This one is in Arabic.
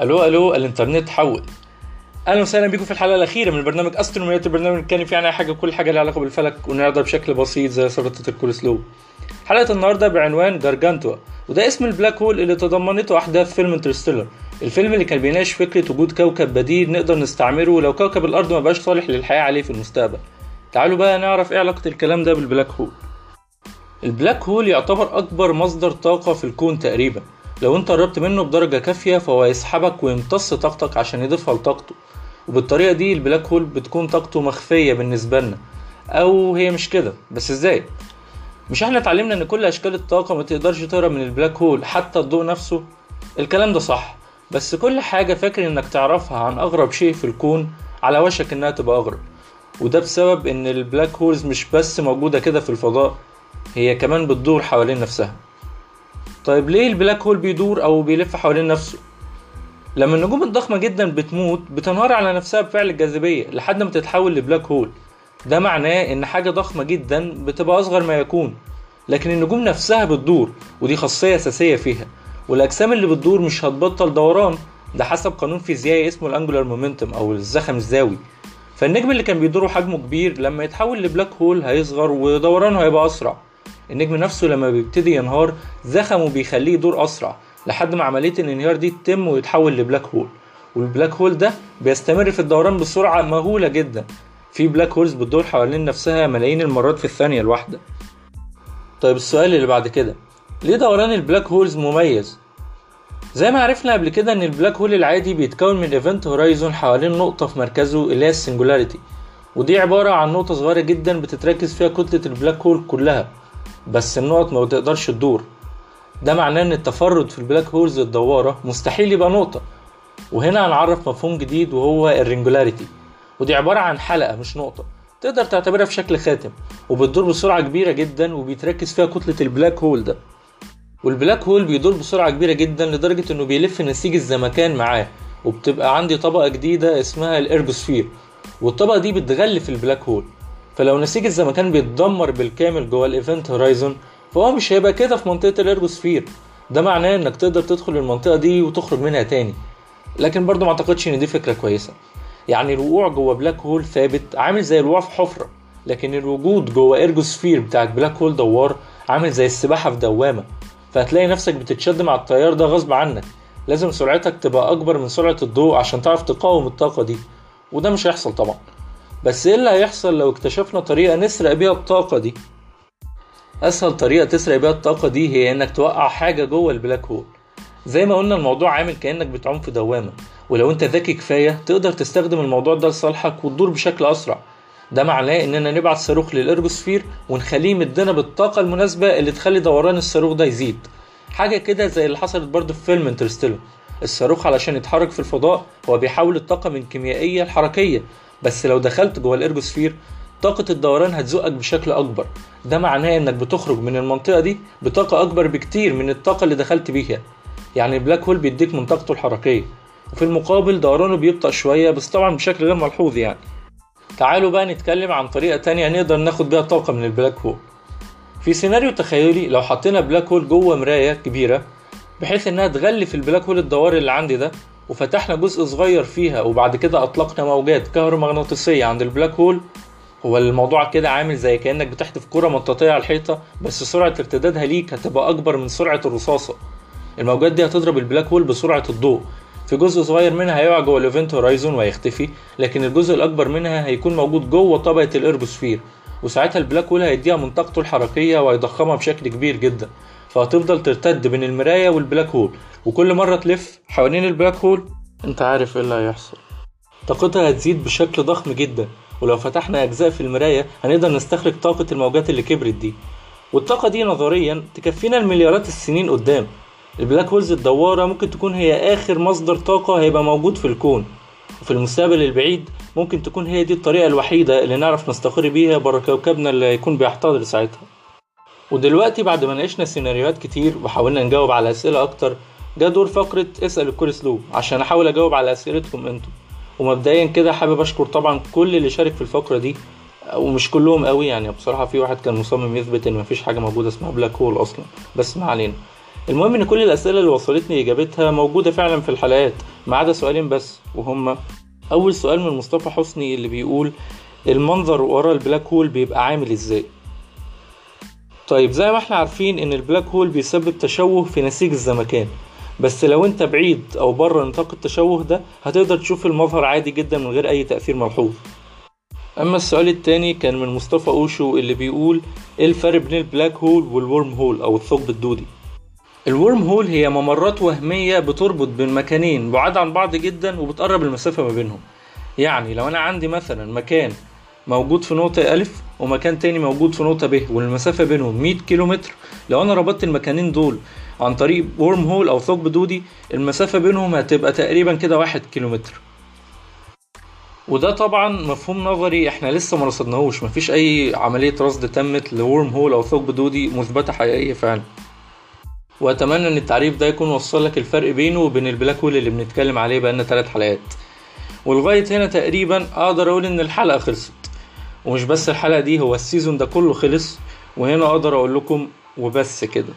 ألو ألو الإنترنت حول. أهلا وسهلا بيكم في الحلقة الأخيرة من برنامج أسترونوميات. البرنامج اللي بنتكلم فيه عن أي حاجة كل حاجة لها علاقة بالفلك ونعرضها بشكل بسيط زي سلطه الكولسلو حلقة النهارده بعنوان Gargantua وده اسم ال black hole اللي تضمنته أحداث فيلم Interstellar. الفيلم اللي كان بيناقش فكرة وجود كوكب بديل نقدر نستعمره لو كوكب الأرض ما بقاش صالح للحياة عليه في المستقبل. تعالوا بقى نعرف إيه علاقة الكلام ده بال black hole. ال black hole يعتبر أكبر مصدر طاقة في الكون تقريبا. لو انت قربت منه بدرجة كافية فهو يسحبك ويمتص طاقتك عشان يضيفها لطاقته. وبالطريقة دي ال black hole بتكون طاقته مخفية بالنسبة لنا. أو هي مش كده. بس إزاي؟ مش إحنا اتعلمنا إن كل أشكال الطاقة ما تقدرش تهرب من ال black hole حتى الضوء نفسه؟ الكلام ده صح. بس كل حاجة فاكر إنك تعرفها عن أغرب شيء في الكون على وشك إنها تبقى أغرب. وده بسبب إن ال black holes مش بس موجودة كده في الفضاء هي كمان بتدور حوالين نفسها. طيب ليه ال black hole بيدور أو بيلف حوالين نفسه؟ لما النجوم الضخمة جدا بتموت بتنهار على نفسها بفعل الجاذبية لحد ما تتحول ل black hole. ده معناه إن حاجة ضخمة جدا بتبقى أصغر ما يكون. لكن النجوم نفسها بتدور ودي خاصية أساسية فيها. والأجسام اللي بتدور مش هتبطل دوران. ده حسب قانون فيزيائي اسمه ال angular momentum أو الزخم الزاوي. فالنجم اللي كان بيدور حجمه كبير لما يتحول ل black hole هيصغر ودورانه هيبقى أسرع. النجم نفسه لما بيبتدي ينهار زخمه بيخليه يدور أسرع لحد ما عملية الانهيار دي تتم ويتحول ل black hole. وال black hole ده بيستمر في الدوران بسرعة مهولة جدا. في black holes بتدور حوالين نفسها ملايين المرات في الثانية الواحدة. طيب السؤال اللي بعد كده ليه دوران ال black holes مميز؟ زي ما عرفنا قبل كده إن ال black hole العادي بيتكون من event horizon حوالين نقطة في مركزه اللي هي ال singularity. ودي عبارة عن نقطة صغيرة جدا بتتركز فيها كتلة ال black hole كلها. بس النقط ما بتقدرش تدور. ده معناه إن التفرد في ال black holes الدوارة مستحيل يبقى نقطة. وهنا هنعرف مفهوم جديد وهو ال ringularity. ودي عبارة عن حلقة مش نقطة. تقدر تعتبرها في شكل خاتم وبتدور بسرعة كبيرة جدا وبيتركز فيها كتلة ال black hole ده. وال black hole بيدور بسرعة كبيرة جدا لدرجة إنه بيلف نسيج الزمكان معاه وبتبقى عندي طبقة جديدة اسمها ال ergosphere. والطبقة دي بتغلف ال black hole. فلو نسيج الزمكان بيتدمر بالكامل جوه ال event horizon فهو مش هيبقى كده في منطقة ال ergosphere. ده معناه إنك تقدر تدخل المنطقة دي وتخرج منها تاني. لكن برضه ما أعتقدش إن دي فكرة كويسة. يعني الوقوع جوه black hole ثابت عامل زي الوقوع في حفرة. لكن الوجود جوه ergosphere بتاع black hole دوار عامل زي السباحة في دوامة. فهتلاقي نفسك بتتشد مع التيار ده غصب عنك. لازم سرعتك تبقى أكبر من سرعة الضوء عشان تعرف تقاوم الطاقة دي. وده مش هيحصل طبعا. بس إيه اللي هيحصل لو اكتشفنا طريقة نسرق بيها الطاقة دي؟ أسهل طريقة تسرق بيها الطاقة دي هي إنك توقع حاجة جوه البلاك هول. زي ما قلنا الموضوع عامل كأنك بتعوم في دوامة. ولو أنت ذكي كفاية تقدر تستخدم الموضوع ده لصالحك وتدور بشكل أسرع. ده معناه إننا نبعت صاروخ للأرجوسفير ونخليه يمدنا بالطاقة المناسبة اللي تخلي دوران الصاروخ ده يزيد. حاجة كده زي اللي حصلت برضه في فيلم Interstellar. الصاروخ علشان يتحرك في الفضاء هو بيحول الطاقة من كيميائية لحركية. بس لو دخلت جوه ال ergosphere طاقة الدوران هتزقك بشكل أكبر. ده معناه إنك بتخرج من المنطقة دي بطاقة أكبر بكتير من الطاقة اللي دخلت بيها. يعني ال black hole بيديك من طاقته الحركية. وفي المقابل دورانه بيبطأ شوية بس طبعا بشكل غير ملحوظ يعني. تعالوا بقى نتكلم عن طريقة تانية نقدر ناخد بيها طاقة من ال black hole في سيناريو تخيلي لو حطينا black hole جوه مراية كبيرة بحيث إنها تغلف ال black hole الدوار اللي عندي ده وفتحنا جزء صغير فيها وبعد كده أطلقنا موجات كهرومغناطيسية عند ال black hole. هو الموضوع كده عامل زي كأنك بتحدف كرة مطاطية على الحيطة بس سرعة ارتدادها ليك هتبقى أكبر من سرعة الرصاصة. الموجات دي هتضرب ال black hole بسرعة الضوء. في جزء صغير منها هيقع جوه ال event horizon وهيختفي لكن الجزء الأكبر منها هيكون موجود جوه طبقة ال ergosphere وساعتها ال black hole هيديها من طاقته الحركية وهيضخمها بشكل كبير جدا. فهتفضل ترتد بين المراية وال black hole وكل مرة تلف حوالين ال black hole انت عارف إيه اللي هيحصل. طاقتها هتزيد بشكل ضخم جدا ولو فتحنا أجزاء في المراية هنقدر نستخرج طاقة الموجات اللي كبرت دي. والطاقة دي نظريا تكفينا لمليارات السنين قدام. ال black holes الدوارة ممكن تكون هي آخر مصدر طاقة هيبقى موجود في الكون. وفي المستقبل البعيد ممكن تكون هي دي الطريقة الوحيدة اللي نعرف نستقر بيها برا كوكبنا اللي هيكون بيحتضر ساعتها. ودلوقتي بعد ما ناقشنا سيناريوهات كتير وحاولنا نجاوب على أسئلة أكتر جه دور فقرة اسأل الكورسلو عشان أحاول أجاوب على أسئلتكم أنتوا. ومبدئيا كده حابب أشكر طبعا كل اللي شارك في الفقرة دي ومش كلهم قوي يعني بصراحة في واحد كان مصمم يثبت إن مفيش حاجة موجودة اسمها بلاك هول أصلا بس ما علينا. المهم إن كل الأسئلة اللي وصلتني إجابتها موجودة فعلا في الحلقات ما عدا سؤالين بس وهما أول سؤال من مصطفى حسني اللي بيقول المنظر ورا ال black hole بيبقى عامل إزاي؟ طيب زي ما إحنا عارفين إن ال black hole بيسبب تشوه في نسيج الزمكان بس لو أنت بعيد أو بره نطاق التشوه ده هتقدر تشوف المظهر عادي جدا من غير أي تأثير ملحوظ. أما السؤال التاني كان من مصطفى أوشو اللي بيقول إيه الفرق بين ال black hole وال wormhole أو الثقب الدودي؟ الورم هول هي ممرات وهمية بتربط بين مكانين بعاد عن بعض جدا وبتقرب المسافة ما بينهم. يعني لو أنا عندي مثلا مكان موجود في نقطة ألف ومكان تاني موجود في نقطة ب والمسافة بينهم 100 كيلومتر. لو أنا ربطت المكانين دول عن طريق ورم هول أو ثقب دودي المسافة بينهم هتبقى تقريبا كده واحد كيلومتر. وده طبعا مفهوم نظري إحنا لسه ما رصدناهوش. مفيش أي عملية رصد تمت لورم هول أو ثقب دودي مثبتة حقيقية فعلا. وأتمنى إن التعريف ده يكون وصل لك الفرق بينه وبين ال black hole اللي بنتكلم عليه بقالنا ثلاث حلقات. ولغاية هنا تقريبا أقدر أقول إن الحلقة خلصت. ومش بس الحلقة دي هو ال season ده كله خلص وهنا أقدر أقول لكم وبس كده.